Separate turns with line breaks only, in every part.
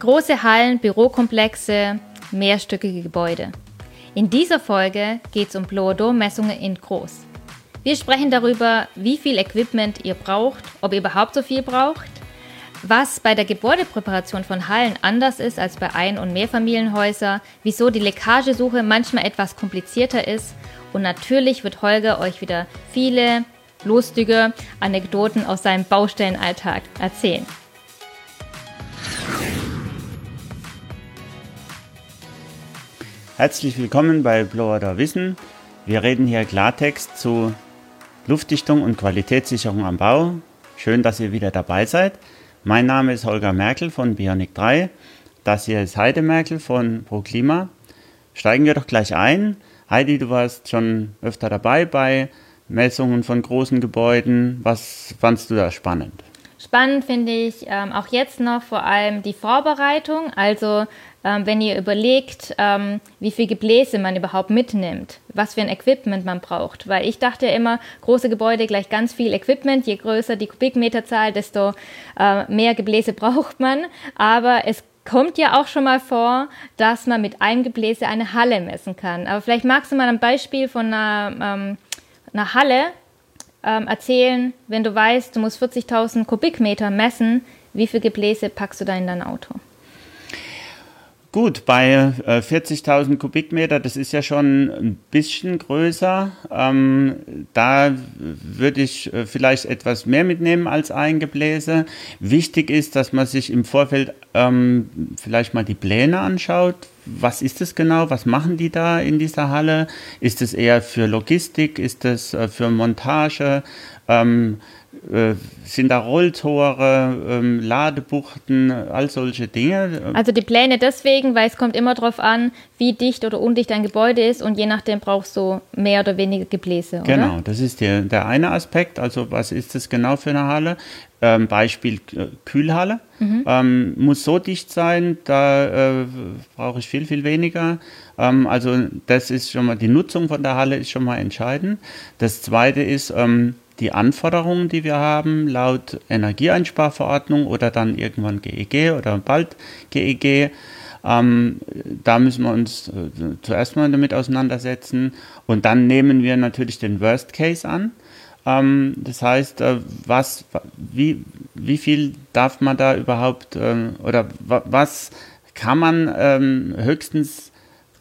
Große Hallen, Bürokomplexe, mehrstöckige Gebäude. In dieser Folge geht es um Blower-Dom-Messungen in groß. Wir sprechen darüber, wie viel Equipment ihr braucht, ob ihr überhaupt so viel braucht, was bei der Gebäudepräparation von Hallen anders ist als bei Ein- und Mehrfamilienhäusern, wieso die Leckagesuche manchmal etwas komplizierter ist und natürlich wird Holger euch wieder viele lustige Anekdoten aus seinem Baustellenalltag erzählen.
Herzlich willkommen bei Blower Wissen. Wir reden hier Klartext zu Luftdichtung und Qualitätssicherung am Bau. Schön, dass ihr wieder dabei seid. Mein Name ist Holger Merkel von Bionic 3. Das hier ist Heide Merkel von ProKlima. Steigen wir doch gleich ein. Heidi, du warst schon öfter dabei bei Messungen von großen Gebäuden. Was fandst du da spannend?
Spannend finde ich ähm, auch jetzt noch vor allem die Vorbereitung. Also ähm, wenn ihr überlegt, ähm, wie viel Gebläse man überhaupt mitnimmt, was für ein Equipment man braucht. Weil ich dachte ja immer, große Gebäude gleich ganz viel Equipment. Je größer die Kubikmeterzahl, desto äh, mehr Gebläse braucht man. Aber es kommt ja auch schon mal vor, dass man mit einem Gebläse eine Halle messen kann. Aber vielleicht magst du mal ein Beispiel von einer, ähm, einer Halle ähm, erzählen, wenn du weißt, du musst 40.000 Kubikmeter messen, wie viel Gebläse packst du da in dein Auto?
Gut, bei äh, 40.000 Kubikmeter, das ist ja schon ein bisschen größer. Ähm, da würde ich äh, vielleicht etwas mehr mitnehmen als ein Gebläse. Wichtig ist, dass man sich im Vorfeld ähm, vielleicht mal die Pläne anschaut. Was ist es genau? Was machen die da in dieser Halle? Ist es eher für Logistik? Ist es äh, für Montage? Ähm, äh, sind da Rolltore, ähm, Ladebuchten, all solche Dinge.
Also die Pläne deswegen, weil es kommt immer darauf an, wie dicht oder undicht ein Gebäude ist und je nachdem brauchst du mehr oder weniger Gebläse.
Genau, das ist der, der eine Aspekt. Also was ist das genau für eine Halle? Ähm, Beispiel äh, Kühlhalle. Mhm. Ähm, muss so dicht sein, da äh, brauche ich viel, viel weniger. Ähm, also das ist schon mal, die Nutzung von der Halle ist schon mal entscheidend. Das zweite ist, ähm, die Anforderungen, die wir haben, laut Energieeinsparverordnung oder dann irgendwann GEG oder bald GEG. Ähm, da müssen wir uns äh, zuerst mal damit auseinandersetzen und dann nehmen wir natürlich den Worst Case an. Ähm, das heißt, äh, was, wie, wie viel darf man da überhaupt äh, oder was kann man ähm, höchstens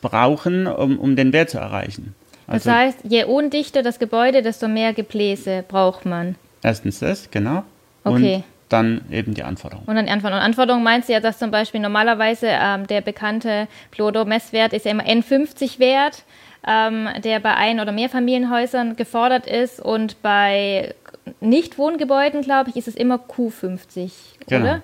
brauchen, um, um den Wert zu erreichen?
Also, das heißt, je undichter das Gebäude, desto mehr Gebläse braucht man.
Erstens das, genau.
Okay. Und
dann eben die Anforderungen.
Und dann die Anforderungen. Und Anforderungen meinst du ja, dass zum Beispiel normalerweise ähm, der bekannte Plodo-Messwert ist ja immer N50-Wert, ähm, der bei Ein- oder Mehrfamilienhäusern gefordert ist. Und bei Nichtwohngebäuden, glaube ich, ist es immer Q50, genau. oder?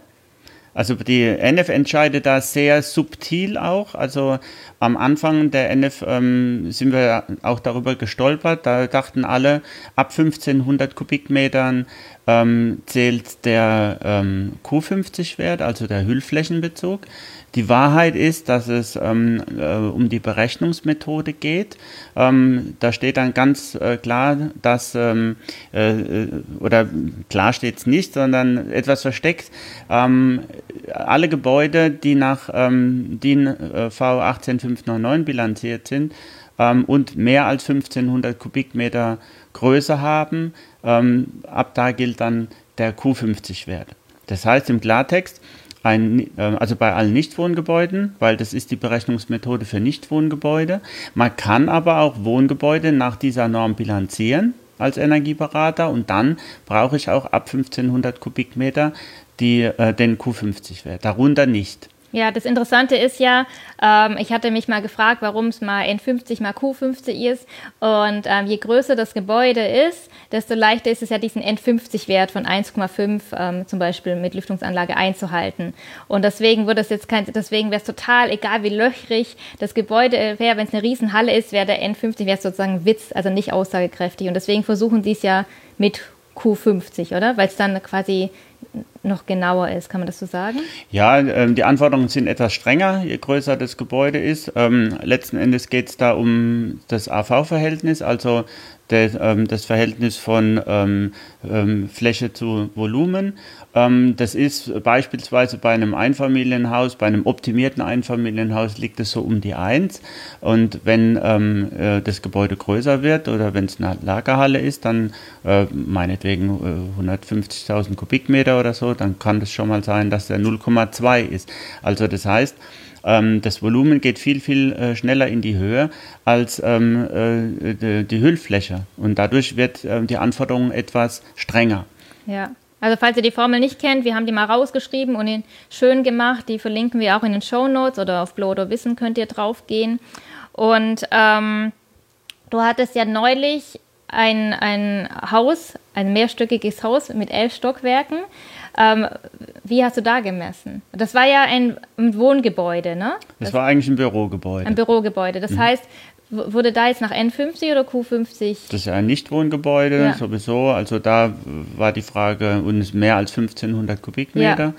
Also die NF entscheidet da sehr subtil auch. Also am Anfang der NF ähm, sind wir auch darüber gestolpert. Da dachten alle, ab 1500 Kubikmetern ähm, zählt der ähm, Q50-Wert, also der Hüllflächenbezug. Die Wahrheit ist, dass es ähm, äh, um die Berechnungsmethode geht. Ähm, da steht dann ganz äh, klar, dass, ähm, äh, äh oder klar steht es nicht, sondern etwas versteckt. Ähm, alle Gebäude, die nach ähm, DIN äh, V 18599 bilanziert sind ähm, und mehr als 1500 Kubikmeter Größe haben, ab da gilt dann der Q50-Wert. Das heißt im Klartext, ein, äh, also bei allen Nichtwohngebäuden, weil das ist die Berechnungsmethode für Nichtwohngebäude. Man kann aber auch Wohngebäude nach dieser Norm bilanzieren als Energieberater und dann brauche ich auch ab 1500 Kubikmeter die, äh, den Q50-Wert, darunter nicht.
Ja, das Interessante ist ja, ähm, ich hatte mich mal gefragt, warum es mal N50 mal Q50 ist. Und ähm, je größer das Gebäude ist, desto leichter ist es ja, diesen N50-Wert von 1,5 ähm, zum Beispiel mit Lüftungsanlage einzuhalten. Und deswegen würde es jetzt kein, deswegen wäre es total egal, wie löchrig das Gebäude wäre, wenn es eine Riesenhalle ist, wäre der N50 wäre sozusagen Witz, also nicht aussagekräftig. Und deswegen versuchen sie es ja mit Q50, oder? Weil es dann quasi noch genauer ist. Kann man das so sagen?
Ja, ähm, die Anforderungen sind etwas strenger, je größer das Gebäude ist. Ähm, letzten Endes geht es da um das AV-Verhältnis, also der, ähm, das Verhältnis von ähm, ähm, Fläche zu Volumen. Ähm, das ist beispielsweise bei einem Einfamilienhaus, bei einem optimierten Einfamilienhaus liegt es so um die 1. Und wenn ähm, äh, das Gebäude größer wird oder wenn es eine Lagerhalle ist, dann äh, meinetwegen äh, 150.000 Kubikmeter oder so, dann kann es schon mal sein, dass der 0,2 ist. Also das heißt, ähm, das Volumen geht viel, viel äh, schneller in die Höhe als ähm, äh, die, die, Hüllfläche. Und dadurch wird äh, die Anforderung etwas strenger.
Ja. Also falls ihr die Formel nicht kennt, wir haben die mal rausgeschrieben und schön gemacht. Die verlinken wir auch in den Show Notes oder auf Blodo Wissen könnt ihr draufgehen. Und ähm, du hattest ja neulich ein, ein Haus, ein mehrstöckiges Haus mit elf Stockwerken. Ähm, wie hast du da gemessen? Das war ja ein, ein Wohngebäude, ne?
Das, das, war eigentlich ein Bürogebäude.
Ein Bürogebäude. Das mhm. heißt, wurde da jetzt nach N50 oder Q50?
Das ist ja ein Nichtwohngebäude ja. sowieso. Also da war die Frage, und es mehr als 1500 Kubikmeter.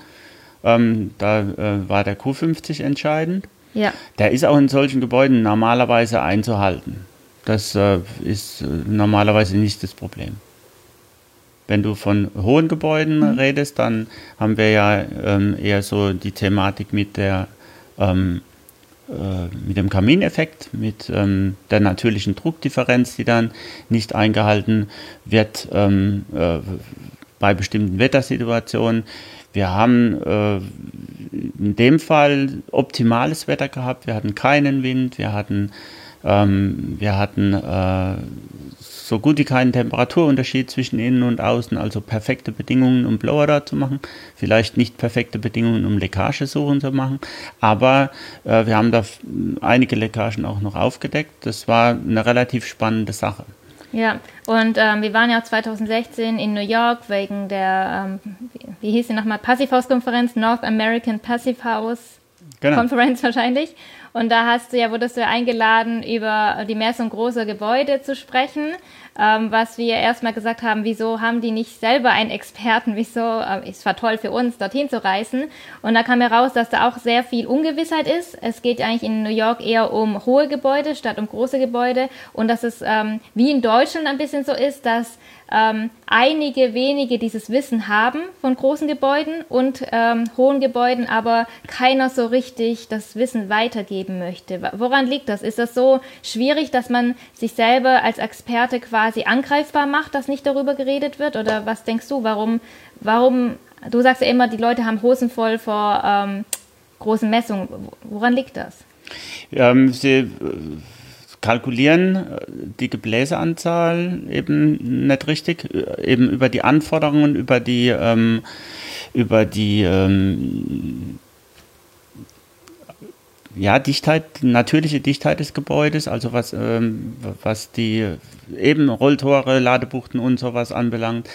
Ja. Ähm, da äh, war der Q50 entscheidend. Ja. Der ist auch in solchen Gebäuden normalerweise einzuhalten. Das äh, ist äh, normalerweise nicht das Problem. Wenn du von hohen Gebäuden mhm. redest, dann haben wir ja ähm, eher so die Thematik mit der ähm, äh, mit dem Kamineffekt, mit ähm, der natürlichen Druckdifferenz, die dann nicht eingehalten wird ähm, äh, bei bestimmten Wettersituationen. Wir haben äh, in dem Fall optimales Wetter gehabt. Wir hatten keinen Wind, wir hatten, ähm, wir hatten äh, so gut wie keinen Temperaturunterschied zwischen innen und außen, also perfekte Bedingungen, um Blower da zu machen. Vielleicht nicht perfekte Bedingungen, um Leckagesuchen zu machen, aber äh, wir haben da einige Leckagen auch noch aufgedeckt. Das war eine relativ spannende Sache.
Ja, und ähm, wir waren ja 2016 in New York wegen der, ähm, wie, wie hieß sie nochmal, Passivhaus-Konferenz, North American Passive House genau. Conference wahrscheinlich. Und da hast du ja, wurdest du ja eingeladen, über die Messung großer Gebäude zu sprechen ähm, was wir erstmal gesagt haben, wieso haben die nicht selber einen Experten, wieso, äh, es war toll für uns, dorthin zu reisen. Und da kam heraus, dass da auch sehr viel Ungewissheit ist. Es geht eigentlich in New York eher um hohe Gebäude statt um große Gebäude und dass es ähm, wie in Deutschland ein bisschen so ist, dass ähm, einige wenige dieses Wissen haben von großen Gebäuden und ähm, hohen Gebäuden, aber keiner so richtig das Wissen weitergeben möchte. Woran liegt das? Ist das so schwierig, dass man sich selber als Experte quasi angreifbar macht, dass nicht darüber geredet wird? Oder was denkst du, warum, warum, du sagst ja immer, die Leute haben Hosen voll vor ähm, großen Messungen. Woran liegt das?
Ähm, sie kalkulieren äh, die Gebläseanzahl eben nicht richtig, äh, eben über die Anforderungen, über die, ähm, über die ähm, ja, Dichtheit, natürliche Dichtheit des Gebäudes, also was, ähm, was die eben Rolltore, Ladebuchten und sowas anbelangt,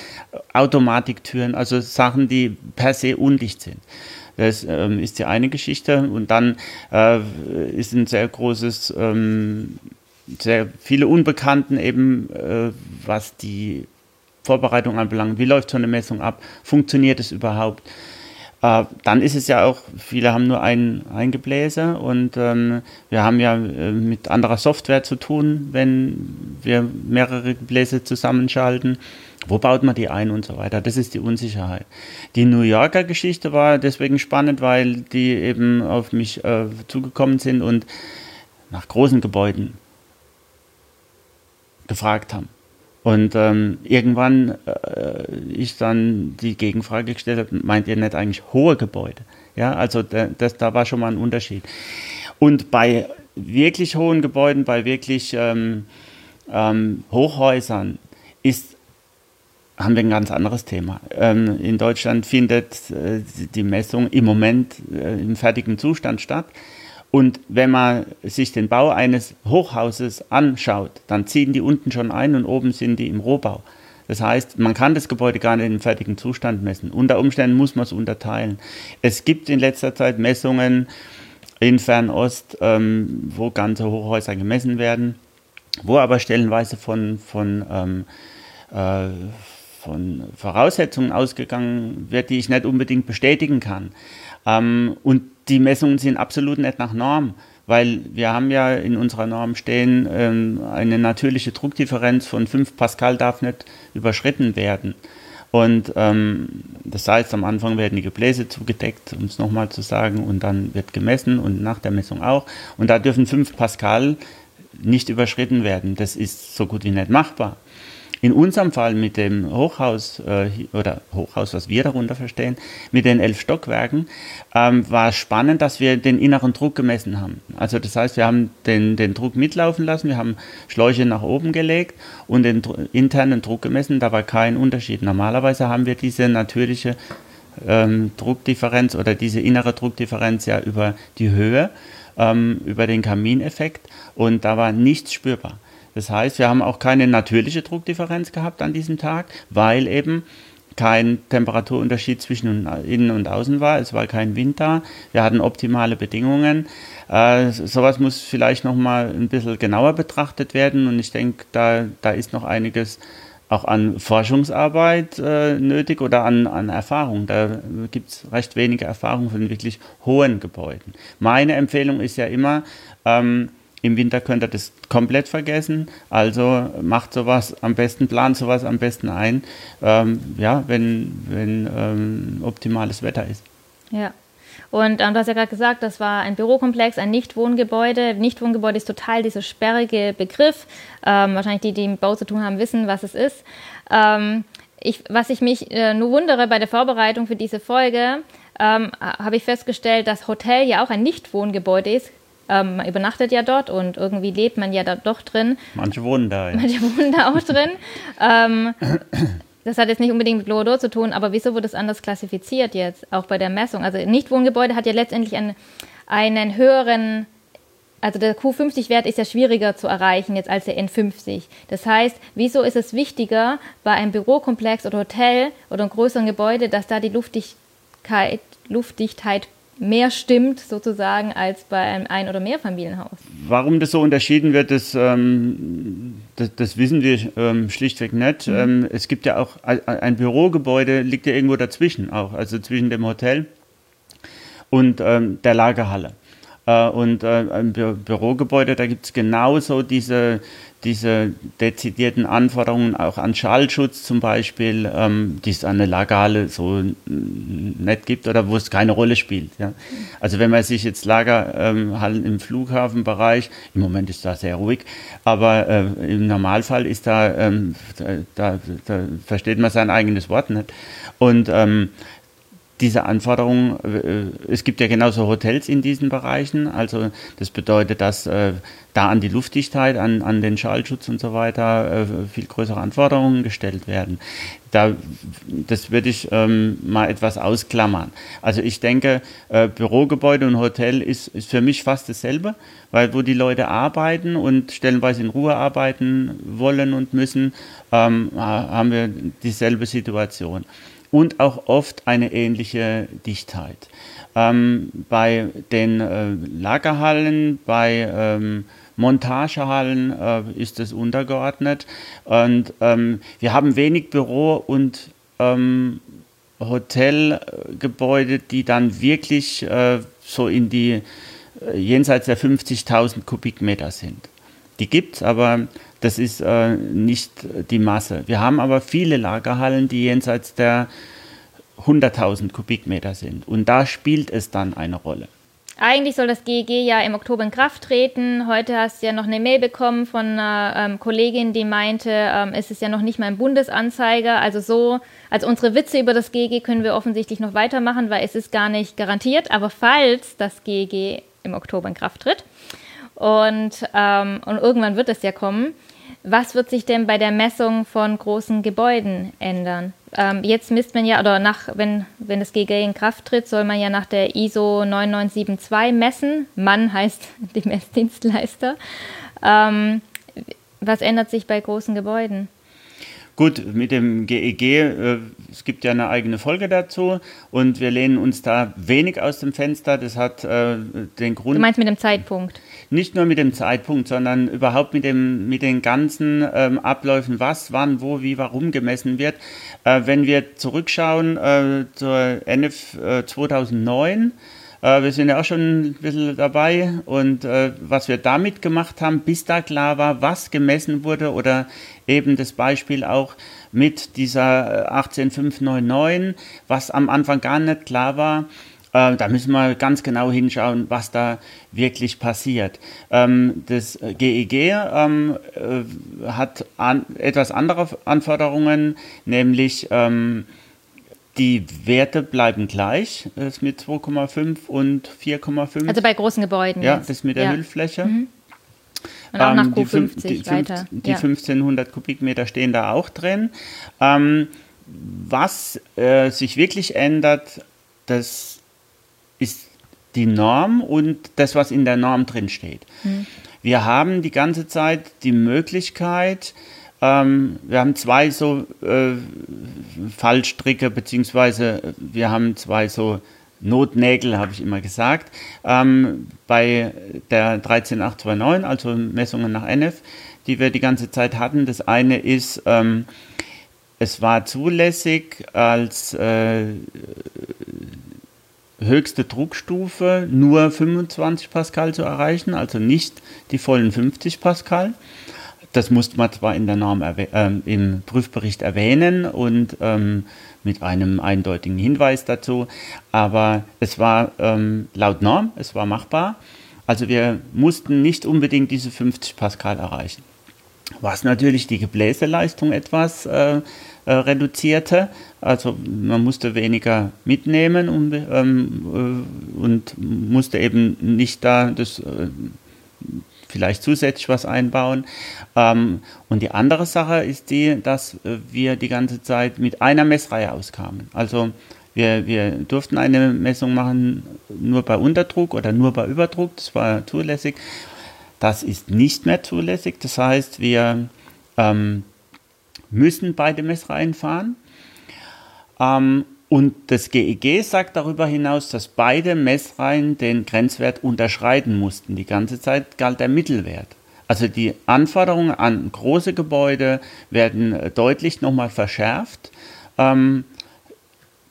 Automatiktüren, also Sachen, die per se undicht sind. Das ähm, ist die eine Geschichte. Und dann äh, ist ein sehr großes ähm, sehr viele Unbekannten eben, äh, was die Vorbereitung anbelangt. Wie läuft so eine Messung ab? Funktioniert es überhaupt? Äh, dann ist es ja auch, viele haben nur ein, Gebläse und ähm, wir haben ja äh, mit anderer Software zu tun, wenn wir mehrere Gebläse zusammenschalten. Wo baut man die ein und so weiter? Das ist die Unsicherheit. Die New Yorker Geschichte war deswegen spannend, weil die eben auf mich äh, zugekommen sind und nach großen Gebäuden gefragt haben. Und ähm, irgendwann äh, ich dann die Gegenfrage gestellt habe, meint ihr nicht eigentlich hohe Gebäude? Ja, also das, da war schon mal ein Unterschied. Und bei wirklich hohen Gebäuden, bei wirklich ähm, ähm, Hochhäusern ist, haben wir ein ganz anderes Thema. Ähm, in Deutschland findet äh, die Messung im Moment äh, im fertigen Zustand statt. Und wenn man sich den Bau eines Hochhauses anschaut, dann ziehen die unten schon ein und oben sind die im Rohbau. Das heißt, man kann das Gebäude gar nicht im fertigen Zustand messen. Unter Umständen muss man es unterteilen. Es gibt in letzter Zeit Messungen in Fernost, ähm, wo ganze Hochhäuser gemessen werden, wo aber stellenweise von, von ähm, äh, von Voraussetzungen ausgegangen wird, die ich nicht unbedingt bestätigen kann. Ähm, und die Messungen sind absolut nicht nach Norm, weil wir haben ja in unserer Norm stehen, ähm, eine natürliche Druckdifferenz von 5 Pascal darf nicht überschritten werden. Und ähm, das heißt, am Anfang werden die Gebläse zugedeckt, um es nochmal zu sagen, und dann wird gemessen und nach der Messung auch. Und da dürfen 5 Pascal nicht überschritten werden. Das ist so gut wie nicht machbar. In unserem Fall mit dem Hochhaus äh, oder Hochhaus, was wir darunter verstehen, mit den elf Stockwerken, ähm, war spannend, dass wir den inneren Druck gemessen haben. Also das heißt, wir haben den, den Druck mitlaufen lassen, wir haben Schläuche nach oben gelegt und den internen Druck gemessen. Da war kein Unterschied. Normalerweise haben wir diese natürliche ähm, Druckdifferenz oder diese innere Druckdifferenz ja über die Höhe, ähm, über den Kamineffekt und da war nichts spürbar. Das heißt, wir haben auch keine natürliche Druckdifferenz gehabt an diesem Tag, weil eben kein Temperaturunterschied zwischen innen und außen war. Es war kein Wind da. Wir hatten optimale Bedingungen. Äh, sowas muss vielleicht noch mal ein bisschen genauer betrachtet werden. Und ich denke, da, da ist noch einiges auch an Forschungsarbeit äh, nötig oder an, an Erfahrung. Da gibt es recht wenige Erfahrungen von wirklich hohen Gebäuden. Meine Empfehlung ist ja immer, ähm, im Winter könnt ihr das komplett vergessen. Also macht sowas am besten, plant sowas am besten ein, ähm, ja, wenn, wenn ähm, optimales Wetter ist.
Ja. Und ähm, du hast ja gerade gesagt, das war ein Bürokomplex, ein Nichtwohngebäude. Nichtwohngebäude ist total dieser sperrige Begriff. Ähm, wahrscheinlich die, die im Bau zu tun haben, wissen, was es ist. Ähm, ich, was ich mich äh, nur wundere bei der Vorbereitung für diese Folge, ähm, habe ich festgestellt, dass Hotel ja auch ein Nichtwohngebäude ist. Ähm, man übernachtet ja dort und irgendwie lebt man ja da doch drin.
Manche wohnen da,
ja. Manche wohnen da auch drin. Ähm, das hat jetzt nicht unbedingt mit Glorodor zu tun, aber wieso wird es anders klassifiziert jetzt, auch bei der Messung? Also Nichtwohngebäude hat ja letztendlich einen, einen höheren, also der Q50-Wert ist ja schwieriger zu erreichen jetzt als der N50. Das heißt, wieso ist es wichtiger bei einem Bürokomplex oder Hotel oder einem größeren Gebäude, dass da die Luftdichtheit, Luftdichtheit mehr stimmt sozusagen als bei einem Ein- oder Mehrfamilienhaus.
Warum das so unterschieden wird, das, ähm, das, das, wissen wir ähm, schlichtweg nicht. Mhm. Ähm, es gibt ja auch ein Bürogebäude, liegt ja irgendwo dazwischen auch, also zwischen dem Hotel und ähm, der Lagerhalle. Äh, und äh, ein Bü Bürogebäude, da gibt es genauso diese, diese dezidierten Anforderungen auch an Schallschutz zum Beispiel, ähm, die es an der Lagerhalle so nicht gibt oder wo es keine Rolle spielt. Ja. Also wenn man sich jetzt Lagerhallen im Flughafenbereich, im Moment ist da sehr ruhig, aber äh, im Normalfall ist da, ähm, da, da, versteht man sein eigenes Wort nicht. Und ähm, diese Anforderungen, äh, es gibt ja genauso Hotels in diesen Bereichen, also das bedeutet, dass äh, da an die Luftdichtheit, an, an den Schallschutz und so weiter äh, viel größere Anforderungen gestellt werden. Da, das würde ich ähm, mal etwas ausklammern. Also ich denke, äh, Bürogebäude und Hotel ist, ist für mich fast dasselbe, weil wo die Leute arbeiten und stellenweise in Ruhe arbeiten wollen und müssen, ähm, haben wir dieselbe Situation und auch oft eine ähnliche Dichtheit. Ähm, bei den äh, Lagerhallen, bei ähm, Montagehallen äh, ist es untergeordnet. Und ähm, wir haben wenig Büro- und ähm, Hotelgebäude, die dann wirklich äh, so in die äh, jenseits der 50.000 Kubikmeter sind. Die gibt es, aber das ist äh, nicht die Masse. Wir haben aber viele Lagerhallen, die jenseits der 100.000 Kubikmeter sind. Und da spielt es dann eine Rolle.
Eigentlich soll das GEG ja im Oktober in Kraft treten. Heute hast du ja noch eine Mail bekommen von einer ähm, Kollegin, die meinte, ähm, es ist ja noch nicht mal ein Bundesanzeiger. Also so, also unsere Witze über das GEG können wir offensichtlich noch weitermachen, weil es ist gar nicht garantiert. Aber falls das GEG im Oktober in Kraft tritt und, ähm, und irgendwann wird es ja kommen, was wird sich denn bei der Messung von großen Gebäuden ändern? Ähm, jetzt misst man ja, oder nach, wenn, wenn das GG in Kraft tritt, soll man ja nach der ISO 9972 messen. Mann heißt die Messdienstleister. Ähm, was ändert sich bei großen Gebäuden?
Gut, mit dem GEG, äh, es gibt ja eine eigene Folge dazu und wir lehnen uns da wenig aus dem Fenster. Das hat äh, den Grund.
Du meinst mit dem Zeitpunkt?
Nicht nur mit dem Zeitpunkt, sondern überhaupt mit, dem, mit den ganzen ähm, Abläufen, was, wann, wo, wie, warum gemessen wird. Äh, wenn wir zurückschauen äh, zur NF äh, 2009, äh, wir sind ja auch schon ein bisschen dabei und äh, was wir damit gemacht haben, bis da klar war, was gemessen wurde oder eben das Beispiel auch mit dieser 18599, äh, was am Anfang gar nicht klar war, äh, da müssen wir ganz genau hinschauen, was da wirklich passiert. Ähm, das GEG ähm, äh, hat an, etwas andere Anforderungen, nämlich ähm, die Werte bleiben gleich, das ist mit 2,5 und 4,5.
Also bei großen Gebäuden.
Ja, jetzt. das mit der ja. Hüllfläche. Mhm.
Und auch nach Q50 die, die, weiter.
Die ja. 1500 Kubikmeter stehen da auch drin. Ähm, was äh, sich wirklich ändert, das ist die Norm und das, was in der Norm drin steht. Mhm. Wir haben die ganze Zeit die Möglichkeit, ähm, wir haben zwei so äh, Fallstricke, beziehungsweise wir haben zwei so Notnägel, habe ich immer gesagt, ähm, bei der 13829, also Messungen nach NF, die wir die ganze Zeit hatten. Das eine ist, ähm, es war zulässig als äh, höchste Druckstufe nur 25 Pascal zu erreichen, also nicht die vollen 50 Pascal. Das musste man zwar in der Norm äh, im Prüfbericht erwähnen und ähm, mit einem eindeutigen Hinweis dazu, aber es war ähm, laut Norm, es war machbar. Also wir mussten nicht unbedingt diese 50 Pascal erreichen. Was natürlich die Gebläseleistung etwas äh, äh, reduzierte. Also man musste weniger mitnehmen um, ähm, äh, und musste eben nicht da das äh, vielleicht zusätzlich was einbauen. Ähm, und die andere Sache ist die, dass wir die ganze Zeit mit einer Messreihe auskamen. Also wir, wir durften eine Messung machen nur bei Unterdruck oder nur bei Überdruck, das war zulässig. Das ist nicht mehr zulässig. Das heißt, wir ähm, müssen beide Messreihen fahren. Ähm, und das GEG sagt darüber hinaus, dass beide Messreihen den Grenzwert unterschreiten mussten. Die ganze Zeit galt der Mittelwert. Also die Anforderungen an große Gebäude werden deutlich nochmal verschärft, ähm,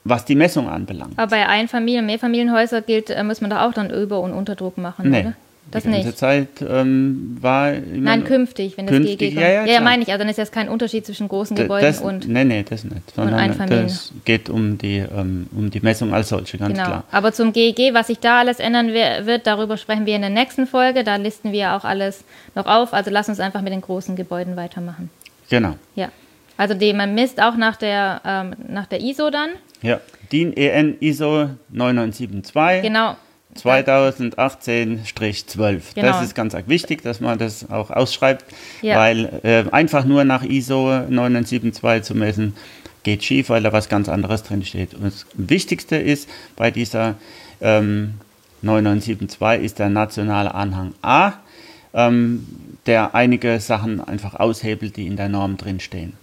was die Messung anbelangt.
Aber bei Einfamilien- und Mehrfamilienhäusern gilt, äh, muss man da auch dann Über- und Unterdruck machen,
nee. oder? Das die ganze nicht. Zeit ähm, war
Nein, künftig, wenn das künftig, geht. Ja, ja, ja, ja meine ich. Also dann ist jetzt kein Unterschied zwischen großen Gebäuden das, und
Nein, nein, das nicht. Sondern. Das geht um die, ähm, um die Messung als solche, ganz genau. klar.
Aber zum GEG, was sich da alles ändern wird, darüber sprechen wir in der nächsten Folge. Da listen wir auch alles noch auf. Also lass uns einfach mit den großen Gebäuden weitermachen.
Genau.
Ja. Also die, man misst auch nach der, ähm, nach der ISO dann.
Ja, DIN EN ISO 9972.
Genau.
2018-12. Genau. Das ist ganz wichtig, dass man das auch ausschreibt, ja. weil äh, einfach nur nach ISO 972 zu messen, geht schief, weil da was ganz anderes drin steht. Und das Wichtigste ist bei dieser ähm, 9972 ist der nationale Anhang A, ähm, der einige Sachen einfach aushebelt, die in der Norm drin stehen.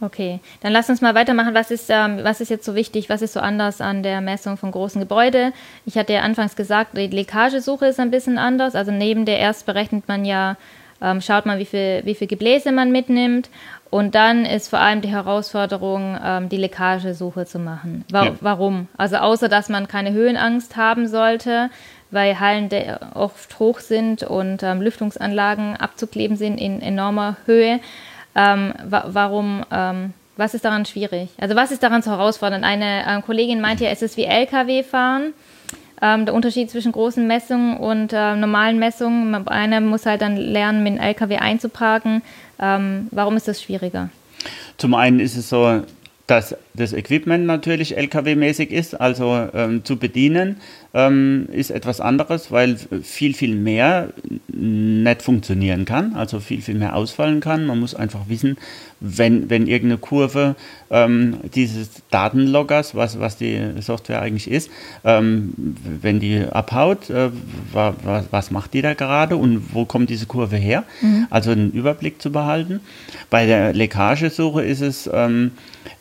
Okay, dann lass uns mal weitermachen. Was ist, ähm, was ist jetzt so wichtig? Was ist so anders an der Messung von großen Gebäuden? Ich hatte ja anfangs gesagt, die Leckagesuche ist ein bisschen anders. Also neben der erst berechnet man ja, ähm, schaut man, wie viel, wie viel Gebläse man mitnimmt. Und dann ist vor allem die Herausforderung, ähm, die Leckagesuche zu machen. Wa ja. Warum? Also außer, dass man keine Höhenangst haben sollte, weil Hallen oft hoch sind und ähm, Lüftungsanlagen abzukleben sind in enormer Höhe. Ähm, wa warum, ähm, was ist daran schwierig? Also was ist daran so herausfordernd? Eine äh, Kollegin meinte ja, es ist wie Lkw-Fahren. Ähm, der Unterschied zwischen großen Messungen und äh, normalen Messungen. Einer muss halt dann lernen, mit einem LKW einzuparken. Ähm, warum ist das schwieriger?
Zum einen ist es so, dass das Equipment natürlich LKW-mäßig ist, also ähm, zu bedienen ähm, ist etwas anderes, weil viel, viel mehr nicht funktionieren kann, also viel, viel mehr ausfallen kann. Man muss einfach wissen, wenn, wenn irgendeine Kurve ähm, dieses Datenloggers, was, was die Software eigentlich ist, ähm, wenn die abhaut, äh, wa, wa, was macht die da gerade und wo kommt diese Kurve her? Mhm. Also einen Überblick zu behalten. Bei der Leckagesuche ist es ähm,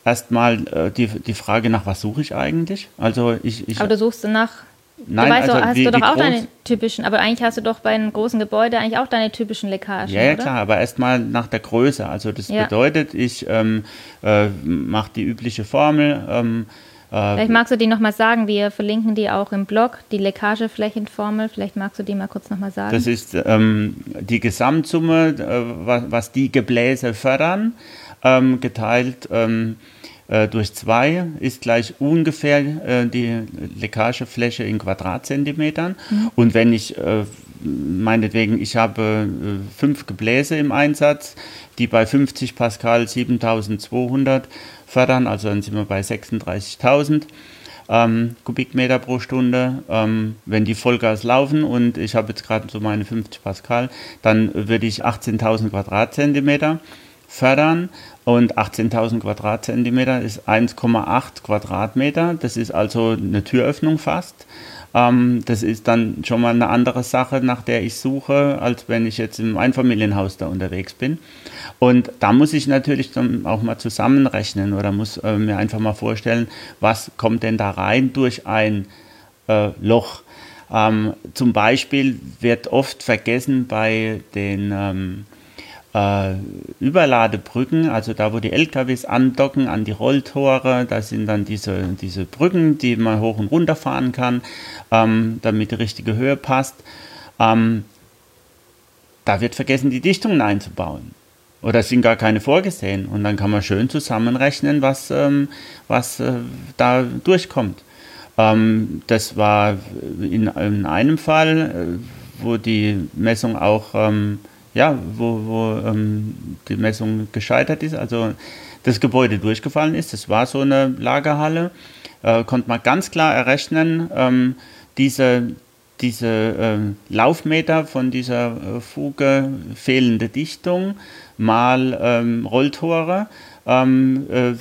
erstmal äh, die, die Frage nach, was suche ich eigentlich? Also ich, ich
Aber du suchst nach Nein, du weißt also doch, hast wie, du doch auch deine typischen, aber eigentlich hast du doch bei einem großen Gebäude eigentlich auch deine typischen Leckagen.
Ja, ja klar, aber erstmal nach der Größe. Also das ja. bedeutet, ich ähm, äh, mache die übliche Formel. Ähm,
äh, Vielleicht magst du die nochmal sagen, wir verlinken die auch im Blog, die Leckageflächenformel. Vielleicht magst du die mal kurz nochmal sagen.
Das ist ähm, die Gesamtsumme, äh, was, was, die Gebläse fördern, ähm, geteilt ähm, äh, durch 2 ist gleich ungefähr äh, die Leckagefläche in Quadratzentimetern. Mhm. Und wenn ich, äh, meinetwegen, ich habe äh, fünf Gebläse im Einsatz, die bei 50 Pascal 7200 fördern, also dann sind wir bei 36.000. Ähm, Kubikmeter pro Stunde. Ähm, wenn die Vollgas laufen und ich habe jetzt gerade so meine 50 Pascal, dann würde ich 18.000 Quadratzentimeter fördern und 18.000 Quadratzentimeter ist 1,8 Quadratmeter. Das ist also eine Türöffnung fast. Ähm, das ist dann schon mal eine andere Sache, nach der ich suche, als wenn ich jetzt im Einfamilienhaus da unterwegs bin. Und da muss ich natürlich dann auch mal zusammenrechnen oder muss äh, mir einfach mal vorstellen, was kommt denn da rein durch ein äh, Loch. Ähm, zum Beispiel wird oft vergessen bei den ähm, äh, Überladebrücken, also da, wo die LKWs andocken an die Rolltore, da sind dann diese, diese Brücken, die man hoch und runter fahren kann, ähm, damit die richtige Höhe passt. Ähm, da wird vergessen, die Dichtungen einzubauen. Oder sind gar keine vorgesehen. Und dann kann man schön zusammenrechnen, was, ähm, was äh, da durchkommt. Ähm, das war in, in einem Fall, äh, wo die Messung auch ähm, ja, wo, wo ähm, die Messung gescheitert ist, also das Gebäude durchgefallen ist. Das war so eine Lagerhalle. Äh, konnte man ganz klar errechnen, ähm, diese, diese äh, Laufmeter von dieser äh, Fuge, fehlende Dichtung mal ähm, Rolltore. Ähm, äh,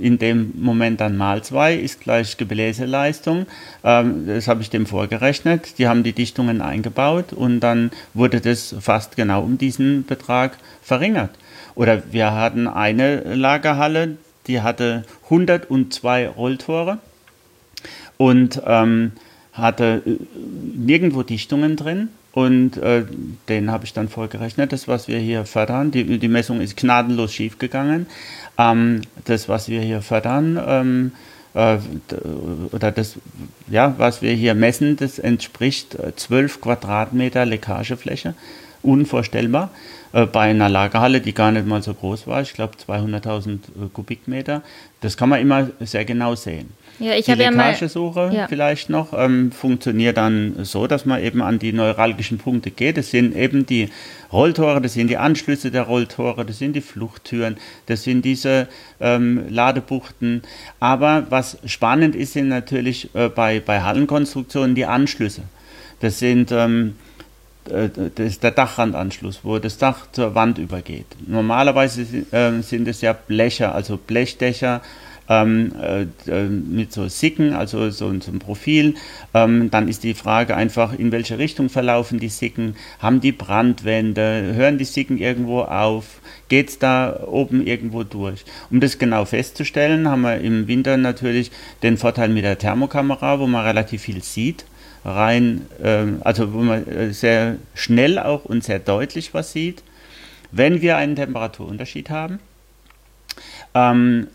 in dem Moment dann mal 2 ist gleich Gebläseleistung. Ähm, das habe ich dem vorgerechnet. Die haben die Dichtungen eingebaut und dann wurde das fast genau um diesen Betrag verringert. Oder wir hatten eine Lagerhalle, die hatte 102 Rolltore und ähm, hatte äh, nirgendwo Dichtungen drin. Und äh, den habe ich dann vorgerechnet, das, was wir hier fördern. Die, die Messung ist gnadenlos schiefgegangen. Ähm, das, was wir hier fördern, ähm, äh, oder das, ja, was wir hier messen, das entspricht 12 Quadratmeter Leckagefläche. Unvorstellbar. Äh, bei einer Lagerhalle, die gar nicht mal so groß war, ich glaube 200.000 Kubikmeter. Das kann man immer sehr genau sehen. Ja, ich die Leckagesuche ja ja. vielleicht noch ähm, funktioniert dann so, dass man eben an die neuralgischen Punkte geht. Das sind eben die Rolltore, das sind die Anschlüsse der Rolltore, das sind die Fluchttüren, das sind diese ähm, Ladebuchten. Aber was spannend ist, sind natürlich äh, bei, bei Hallenkonstruktionen die Anschlüsse. Das sind ähm, äh, das ist der Dachrandanschluss, wo das Dach zur Wand übergeht. Normalerweise äh, sind es ja Blecher, also Blechdächer ähm, äh, äh, mit so Sicken, also so, so ein Profil. Ähm, dann ist die Frage einfach, in welche Richtung verlaufen die Sicken? Haben die Brandwände? Hören die Sicken irgendwo auf? Geht es da oben irgendwo durch? Um das genau festzustellen, haben wir im Winter natürlich den Vorteil mit der Thermokamera, wo man relativ viel sieht rein, äh, also wo man äh, sehr schnell auch und sehr deutlich was sieht. Wenn wir einen Temperaturunterschied haben, ähm,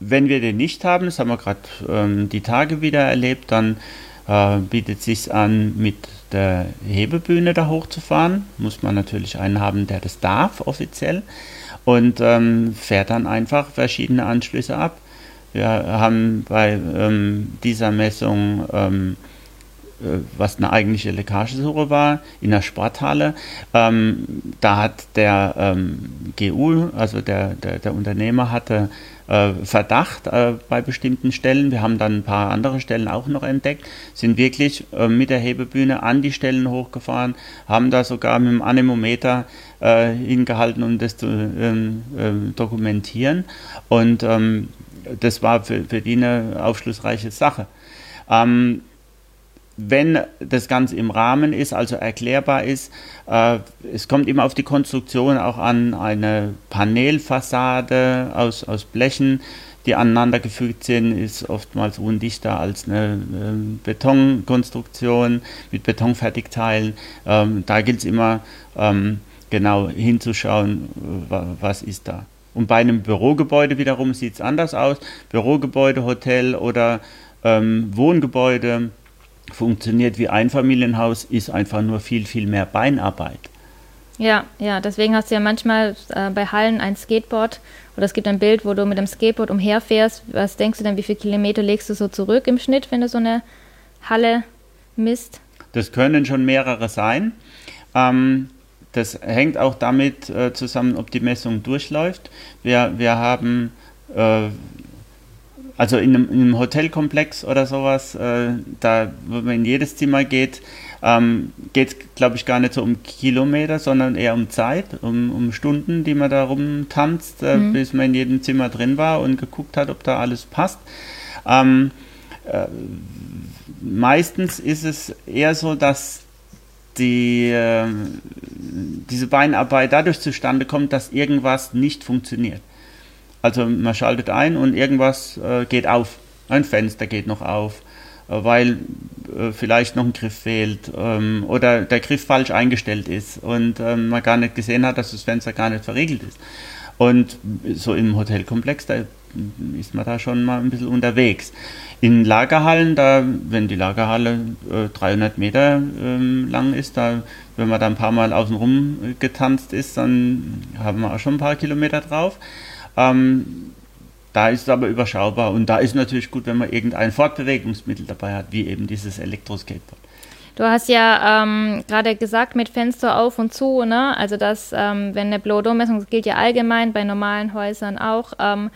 wenn wir den nicht haben, das haben wir gerade ähm, die Tage wieder erlebt, dann äh, bietet es sich an, mit der Hebebühne da hochzufahren. Muss man natürlich einen haben, der das darf, offiziell. Und ähm, fährt dann einfach verschiedene Anschlüsse ab. Wir haben bei ähm, dieser Messung ähm, äh, was eine eigentliche Leckagesuche war, in der Sporthalle. Ähm, da hat der ähm, GU, also der, der, der Unternehmer, hatte äh, Verdacht äh, bei bestimmten Stellen. Wir haben dann ein paar andere Stellen auch noch entdeckt, sind wirklich äh, mit der Hebebühne an die Stellen hochgefahren, haben da sogar mit dem Anemometer äh, hingehalten, um das zu ähm, ähm, dokumentieren. Und ähm, das war für, für die eine aufschlussreiche Sache. Ähm, wenn das Ganze im Rahmen ist, also erklärbar ist. Äh, es kommt immer auf die Konstruktion auch an, eine Panelfassade aus, aus Blechen, die aneinander gefügt sind, ist oftmals undichter als eine äh, Betonkonstruktion mit Betonfertigteilen. Ähm, da gilt es immer ähm, genau hinzuschauen, was ist da. Und bei einem Bürogebäude wiederum sieht es anders aus. Bürogebäude, Hotel oder ähm, Wohngebäude funktioniert wie Einfamilienhaus, ist einfach nur viel, viel mehr Beinarbeit.
Ja, ja, deswegen hast du ja manchmal äh, bei Hallen ein Skateboard oder es gibt ein Bild, wo du mit dem Skateboard umherfährst. Was denkst du denn, wie viele Kilometer legst du so zurück im Schnitt, wenn du so eine Halle misst?
Das können schon mehrere sein. Ähm, das hängt auch damit äh, zusammen, ob die Messung durchläuft. Wir, wir haben äh, also in einem, in einem, Hotelkomplex oder sowas, äh, da, wo man in jedes Zimmer geht, ähm, geht es, glaube ich, gar nicht so um Kilometer, sondern eher um Zeit, um, um Stunden, die man da rumtanzt, äh, mhm. bis man in jedem Zimmer drin war und geguckt hat, ob da alles passt. Ähm, äh, meistens ist es eher so, dass die, äh, diese Beinarbeit dadurch zustande kommt, dass irgendwas nicht funktioniert. Also man schaltet ein und irgendwas äh, geht auf. Ein Fenster geht noch auf, äh, weil äh, vielleicht noch ein Griff fehlt ähm, oder der Griff falsch eingestellt ist und ähm, man gar nicht gesehen hat, dass das Fenster gar nicht verriegelt ist. Und so im Hotelkomplex, da ist man da schon mal ein bisschen unterwegs. In Lagerhallen, da, wenn die Lagerhalle äh, 300 Meter ähm, lang ist, da, wenn man da ein paar Mal außen rum getanzt ist, dann haben wir auch schon ein paar Kilometer drauf. Ähm, da ist es aber überschaubar und da ist natürlich gut, wenn man irgendein Fortbewegungsmittel dabei hat, wie eben dieses Elektroskateboard.
Du hast ja ähm, gerade gesagt, mit Fenster auf und zu, ne? Also dass, ähm, wenn eine Blow-Messung, das gilt ja allgemein bei normalen Häusern auch, ähm,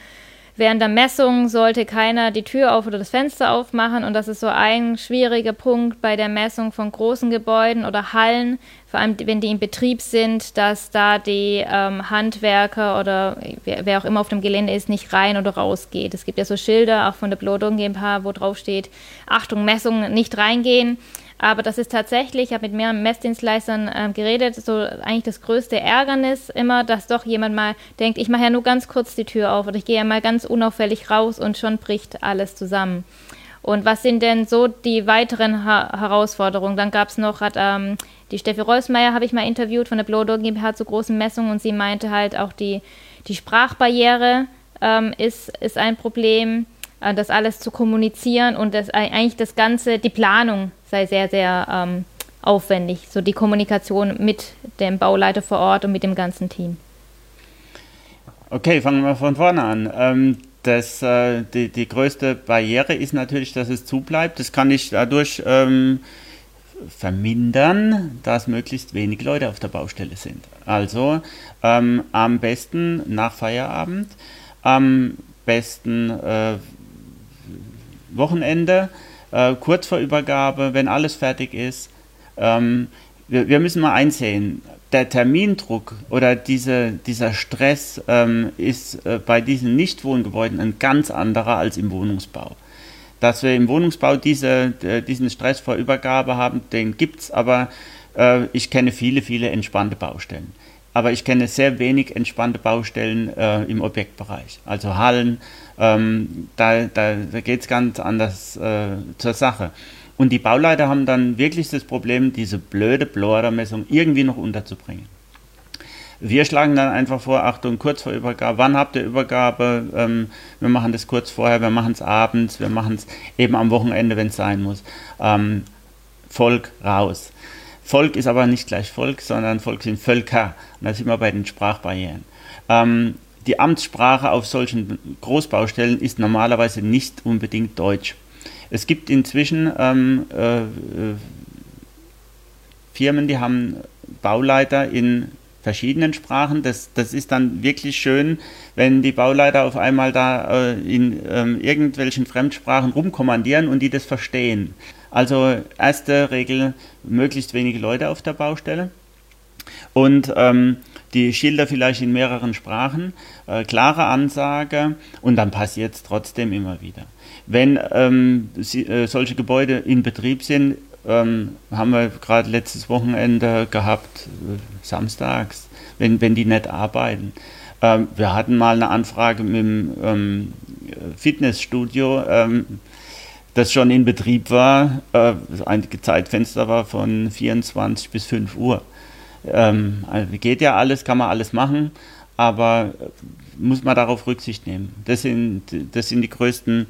Während der Messung sollte keiner die Tür auf oder das Fenster aufmachen und das ist so ein schwieriger Punkt bei der Messung von großen Gebäuden oder Hallen, vor allem wenn die in Betrieb sind, dass da die ähm, Handwerker oder wer, wer, auch immer auf dem Gelände ist, nicht rein oder raus geht. Es gibt ja so Schilder, auch von der Blodung GmbH, wo drauf steht, Achtung, Messung, nicht reingehen. Aber das ist tatsächlich, ich habe mit mehreren Messdienstleistern äh, geredet, so eigentlich das größte Ärgernis immer, dass doch jemand mal denkt, ich mache ja nur ganz kurz die Tür auf oder ich gehe ja mal ganz unauffällig raus und schon bricht alles zusammen. Und was sind denn so die weiteren ha Herausforderungen? Dann gab es noch, hat ähm, die Steffi Reusmeier habe ich mal interviewt von der Blodog GmbH zu großen Messungen und sie meinte halt auch die, die Sprachbarriere ähm, ist, ist ein Problem, das alles zu kommunizieren und das eigentlich das Ganze, die Planung sei sehr, sehr ähm, aufwendig. So die Kommunikation mit dem Bauleiter vor Ort und mit dem ganzen Team.
Okay, fangen wir von vorne an. Ähm, das, äh, die, die größte Barriere ist natürlich, dass es zubleibt. Das kann ich dadurch ähm, vermindern, dass möglichst wenig Leute auf der Baustelle sind. Also ähm, am besten nach Feierabend, am besten äh, Wochenende äh, kurz vor Übergabe, wenn alles fertig ist. Ähm, wir, wir, müssen mal einsehen, der Termindruck oder diese, dieser Stress ähm, ist äh, bei diesen Nichtwohngebäuden ein ganz anderer als im Wohnungsbau. Dass wir im Wohnungsbau diese, diesen Stress vor Übergabe haben, den gibt es, aber äh, ich kenne viele, viele entspannte Baustellen aber ich kenne sehr wenig entspannte Baustellen äh, im Objektbereich. Also Hallen, ähm, da, da, da geht es ganz anders äh, zur Sache. Und die Bauleiter haben dann wirklich das Problem, diese blöde Blower-Messung irgendwie noch unterzubringen. Wir schlagen dann einfach vor, Achtung, kurz vor Übergabe, wann habt ihr Übergabe? Ähm, wir machen das kurz vorher, wir machen es abends, wir machen es eben am Wochenende, wenn es sein muss. Ähm, Volk raus. Volk ist aber nicht gleich Volk, sondern Volk sind Völker. Und da sind wir bei den Sprachbarrieren. Ähm, die Amtssprache auf solchen Großbaustellen ist normalerweise nicht unbedingt Deutsch. Es gibt inzwischen ähm, äh, Firmen, die haben Bauleiter in verschiedenen Sprachen. Das, das ist dann wirklich schön, wenn die Bauleiter auf einmal da äh, in äh, irgendwelchen Fremdsprachen rumkommandieren und die das verstehen. Also erste Regel, möglichst wenige Leute auf der Baustelle. Und ähm, die Schilder vielleicht in mehreren Sprachen, äh, klare Ansage und dann passiert es trotzdem immer wieder. Wenn ähm, sie, äh, solche Gebäude in Betrieb sind, ähm, haben wir gerade letztes Wochenende gehabt, äh, samstags, wenn, wenn die nicht arbeiten. Ähm, wir hatten mal eine Anfrage mit dem ähm, Fitnessstudio, ähm, das schon in Betrieb war. Äh, das einzige Zeitfenster war von 24 bis 5 Uhr. Ähm, also geht ja alles, kann man alles machen, aber muss man darauf Rücksicht nehmen. Das sind, das sind die größten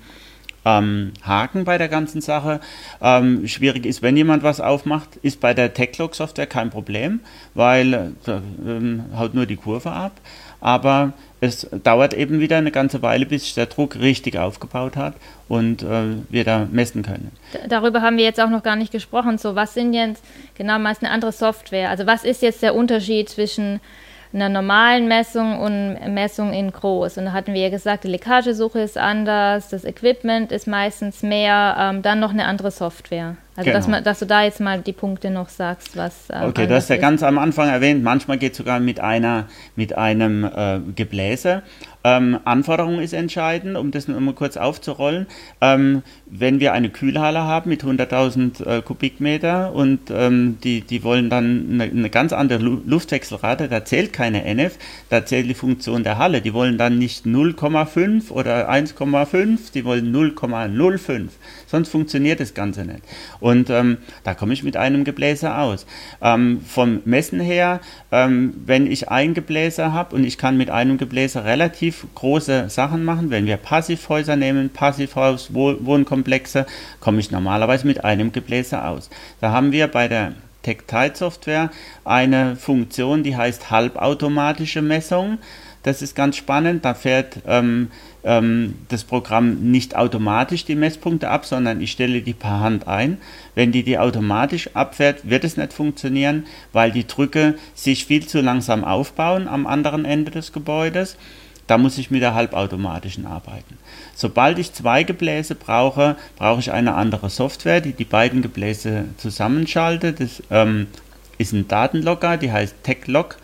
ähm, Haken bei der ganzen Sache. Ähm, schwierig ist, wenn jemand was aufmacht, ist bei der Techlog-Software kein Problem, weil äh, ähm, haut nur die Kurve ab. Aber es dauert eben wieder eine ganze Weile, bis sich der Druck richtig aufgebaut hat und äh, wir da messen können.
Darüber haben wir jetzt auch noch gar nicht gesprochen. So, was sind jetzt genau meist eine andere Software? Also was ist jetzt der Unterschied zwischen einer normalen Messung und Messung in groß. Und da hatten wir ja gesagt, die Leckagesuche ist anders, das Equipment ist meistens mehr, ähm, dann noch eine andere Software. Also genau. dass, man, dass, du da jetzt mal die Punkte noch sagst, was.
Ähm, okay, du hast ja ist. ganz am Anfang erwähnt, manchmal geht es sogar mit einer mit einem äh, Gebläse. Ähm, Anforderung ist entscheidend, um das nur mal kurz aufzurollen. Ähm, wenn wir eine Kühlhalle haben mit 100.000 äh, Kubikmeter und ähm, die, die wollen dann eine, eine, ganz andere Luftwechselrate, da zählt keine NF, da zählt die Funktion der Halle. Die wollen dann nicht 0,5 oder 1,5, die wollen 0,05. Sonst funktioniert das Ganze nicht. Und ähm, da komme ich mit einem Gebläse aus. Ähm, vom Messen her, ähm, wenn ich ein Gebläse habe und ich kann mit einem Gebläse relativ große Sachen machen, wenn wir Passivhäuser nehmen, Passivhaus, Wohnkomplexe, komme ich normalerweise mit einem Gebläse aus. Da haben wir bei der Tactile-Software eine Funktion, die heißt halbautomatische Messung. Das ist ganz spannend. Da fährt ähm, ähm, das Programm nicht automatisch die Messpunkte ab, sondern ich stelle die per Hand ein. Wenn die die automatisch abfährt, wird es nicht funktionieren, weil die Drücke sich viel zu langsam aufbauen am anderen Ende des Gebäudes. Da muss ich mit der halbautomatischen arbeiten. Sobald ich zwei Gebläse brauche, brauche ich eine andere Software, die die beiden Gebläse zusammenschaltet. Das ähm, ist ein Datenlogger, die heißt TechLog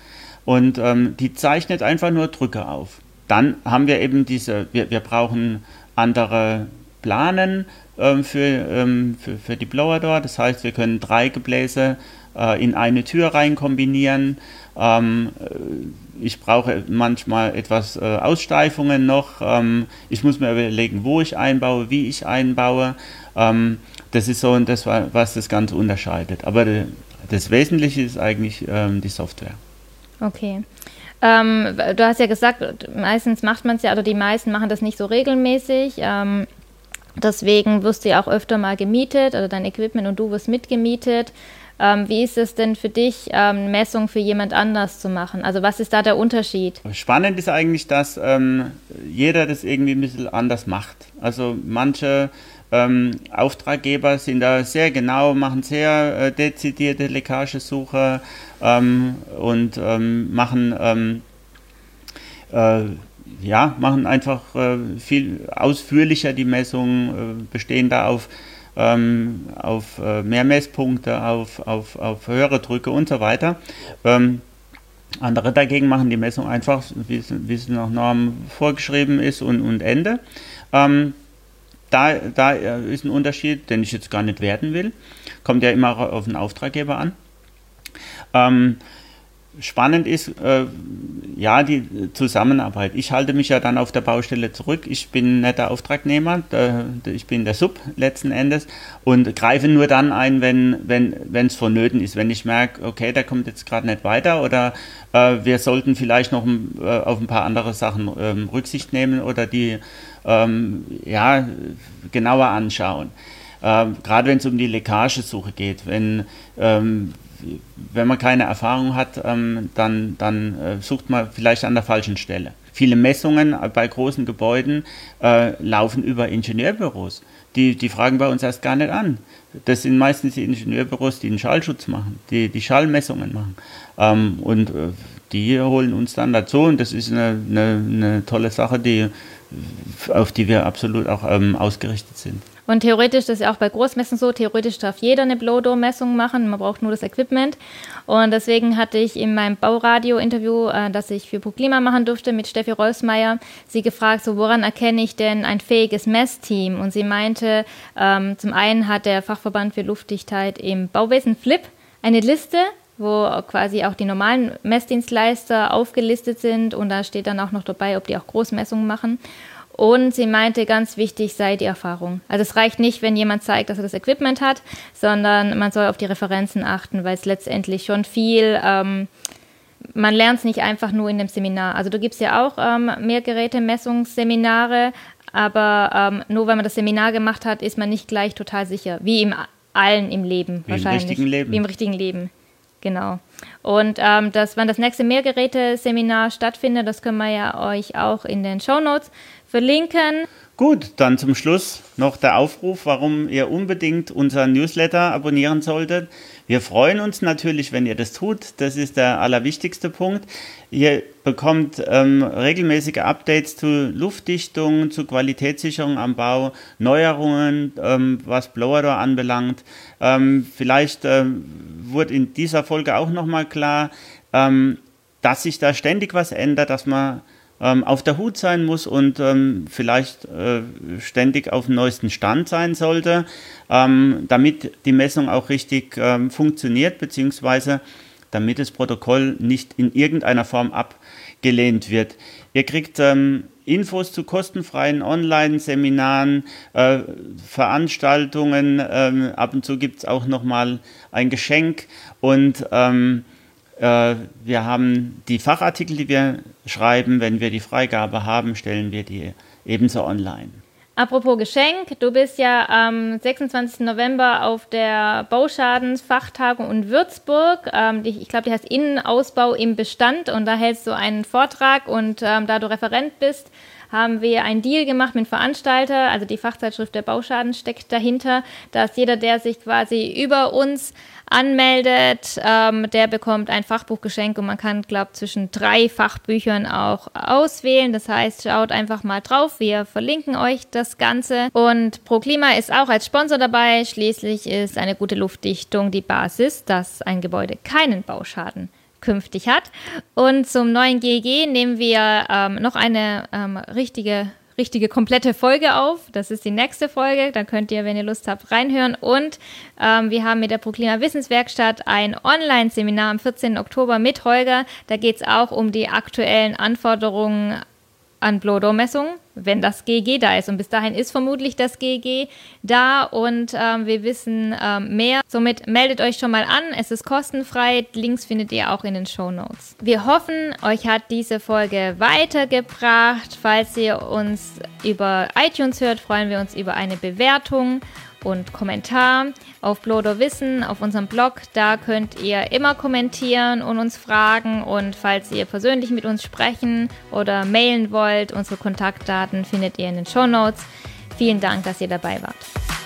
und ähm, die zeichnet einfach nur Drücke auf. Dann haben wir eben diese, wir, wir brauchen andere Planen ähm, für, ähm, für, für, die Blower dort. Das heißt, wir können drei Gebläse äh, in eine Tür rein kombinieren. Ähm, äh, ich brauche manchmal etwas äh, Aussteifungen noch. Ähm, ich muss mir überlegen, wo ich einbaue, wie ich einbaue. Ähm, das ist so das, was das Ganze unterscheidet. Aber das Wesentliche ist eigentlich ähm, die Software.
Okay. Ähm, du hast ja gesagt, meistens macht man es ja, oder die meisten machen das nicht so regelmäßig. Ähm, deswegen wirst du ja auch öfter mal gemietet oder dein Equipment und du wirst mitgemietet. Ähm, wie ist es denn für dich, ähm, Messung für jemand anders zu machen? Also was ist da der Unterschied?
Spannend ist eigentlich, dass ähm, jeder das irgendwie ein bisschen anders macht. Also manche ähm, Auftraggeber sind da sehr genau, machen sehr äh, dezidierte Leckagesuche ähm, und ähm, machen, ähm, äh, ja, machen einfach äh, viel ausführlicher die Messungen, äh, bestehen da auf, ähm, auf äh, mehr Messpunkte, auf, auf, auf höhere Drücke und so weiter. Ähm, andere dagegen machen die Messung einfach, wie es nach Norm vorgeschrieben ist und, und Ende. Ähm, da, da ist ein Unterschied, den ich jetzt gar nicht werten will. Kommt ja immer auf den Auftraggeber an. Ähm, spannend ist, äh, ja, die Zusammenarbeit. Ich halte mich ja dann auf der Baustelle zurück. Ich bin nicht der Auftragnehmer, der, ich bin der Sub letzten Endes und greife nur dann ein, wenn es wenn, vonnöten ist. Wenn ich merke, okay, der kommt jetzt gerade nicht weiter oder äh, wir sollten vielleicht noch äh, auf ein paar andere Sachen ähm, Rücksicht nehmen oder die ähm, ja, genauer anschauen. Ähm, gerade wenn es um die Leckagesuche geht, wenn ähm, wenn man keine Erfahrung hat, ähm, dann, dann äh, sucht man vielleicht an der falschen Stelle. Viele Messungen bei großen Gebäuden äh, laufen über Ingenieurbüros. Die, die fragen bei uns erst gar nicht an. Das sind meistens die Ingenieurbüros, die den Schallschutz machen, die die Schallmessungen machen. Ähm, und äh, die holen uns dann dazu und das ist eine, eine, eine tolle Sache, die, auf die wir absolut auch ähm, ausgerichtet sind.
Und theoretisch, das ist ja auch bei Großmessen so, theoretisch darf jeder eine Blowdoor-Messung machen, man braucht nur das Equipment. Und deswegen hatte ich in meinem Bauradio-Interview, äh, das ich für ProKlima machen durfte, mit Steffi Rolfsmeier, sie gefragt, so woran erkenne ich denn ein fähiges Messteam? Und sie meinte, ähm, zum einen hat der Fachverband für Luftdichtheit im Bauwesen FLIP eine Liste wo quasi auch die normalen Messdienstleister aufgelistet sind und da steht dann auch noch dabei, ob die auch Großmessungen machen. Und sie meinte, ganz wichtig sei die Erfahrung. Also es reicht nicht, wenn jemand zeigt, dass er das Equipment hat, sondern man soll auf die Referenzen achten, weil es letztendlich schon viel, ähm, man lernt es nicht einfach nur in dem Seminar. Also du gibst ja auch ähm, Mehrgeräte-Messungsseminare, aber ähm, nur weil man das Seminar gemacht hat, ist man nicht gleich total sicher. Wie im allen im Leben
Wie
wahrscheinlich.
Im richtigen Leben.
Wie im richtigen Leben. Genau. Und ähm, das, wann das nächste Mehrgeräte-Seminar stattfindet, das können wir ja euch auch in den Show Notes verlinken.
Gut, dann zum Schluss noch der Aufruf, warum ihr unbedingt unseren Newsletter abonnieren solltet. Wir freuen uns natürlich, wenn ihr das tut. Das ist der allerwichtigste Punkt. Ihr bekommt ähm, regelmäßige Updates zu Luftdichtung, zu Qualitätssicherung am Bau, Neuerungen, ähm, was Blowerdoor anbelangt. Ähm, vielleicht ähm, wurde in dieser Folge auch nochmal klar, ähm, dass sich da ständig was ändert, dass man ähm, auf der Hut sein muss und ähm, vielleicht äh, ständig auf dem neuesten Stand sein sollte, ähm, damit die Messung auch richtig ähm, funktioniert, beziehungsweise damit das Protokoll nicht in irgendeiner Form abgelehnt wird. Ihr kriegt ähm, Infos zu kostenfreien Online-Seminaren, äh, Veranstaltungen. Ähm, ab und zu gibt es auch nochmal ein Geschenk und ähm, äh, wir haben die Fachartikel, die wir schreiben. Wenn wir die Freigabe haben, stellen wir die ebenso online.
Apropos Geschenk, du bist ja am 26. November auf der Bauschadensfachtagung in Würzburg. Ähm, ich glaube, die heißt Innenausbau im Bestand und da hältst du einen Vortrag und ähm, da du Referent bist, haben wir einen Deal gemacht mit Veranstalter, also die Fachzeitschrift der Bauschaden steckt dahinter, dass jeder, der sich quasi über uns anmeldet, ähm, der bekommt ein Fachbuchgeschenk und man kann, glaube ich, zwischen drei Fachbüchern auch auswählen. Das heißt, schaut einfach mal drauf. Wir verlinken euch das Ganze. Und ProKlima ist auch als Sponsor dabei. Schließlich ist eine gute Luftdichtung die Basis, dass ein Gebäude keinen Bauschaden künftig hat. Und zum neuen GEG nehmen wir ähm, noch eine ähm, richtige richtige komplette Folge auf. Das ist die nächste Folge. Da könnt ihr, wenn ihr Lust habt, reinhören. Und ähm, wir haben mit der Proklima Wissenswerkstatt ein Online-Seminar am 14. Oktober mit Holger. Da geht es auch um die aktuellen Anforderungen an Blodor-Messungen, wenn das GG da ist. Und bis dahin ist vermutlich das GG da und ähm, wir wissen ähm, mehr. Somit meldet euch schon mal an. Es ist kostenfrei. Links findet ihr auch in den Show Notes. Wir hoffen, euch hat diese Folge weitergebracht. Falls ihr uns über iTunes hört, freuen wir uns über eine Bewertung und Kommentar auf Blodo Wissen, auf unserem Blog. Da könnt ihr immer kommentieren und uns fragen. Und falls ihr persönlich mit uns sprechen oder mailen wollt, unsere Kontaktdaten findet ihr in den Show Notes. Vielen Dank, dass ihr dabei wart.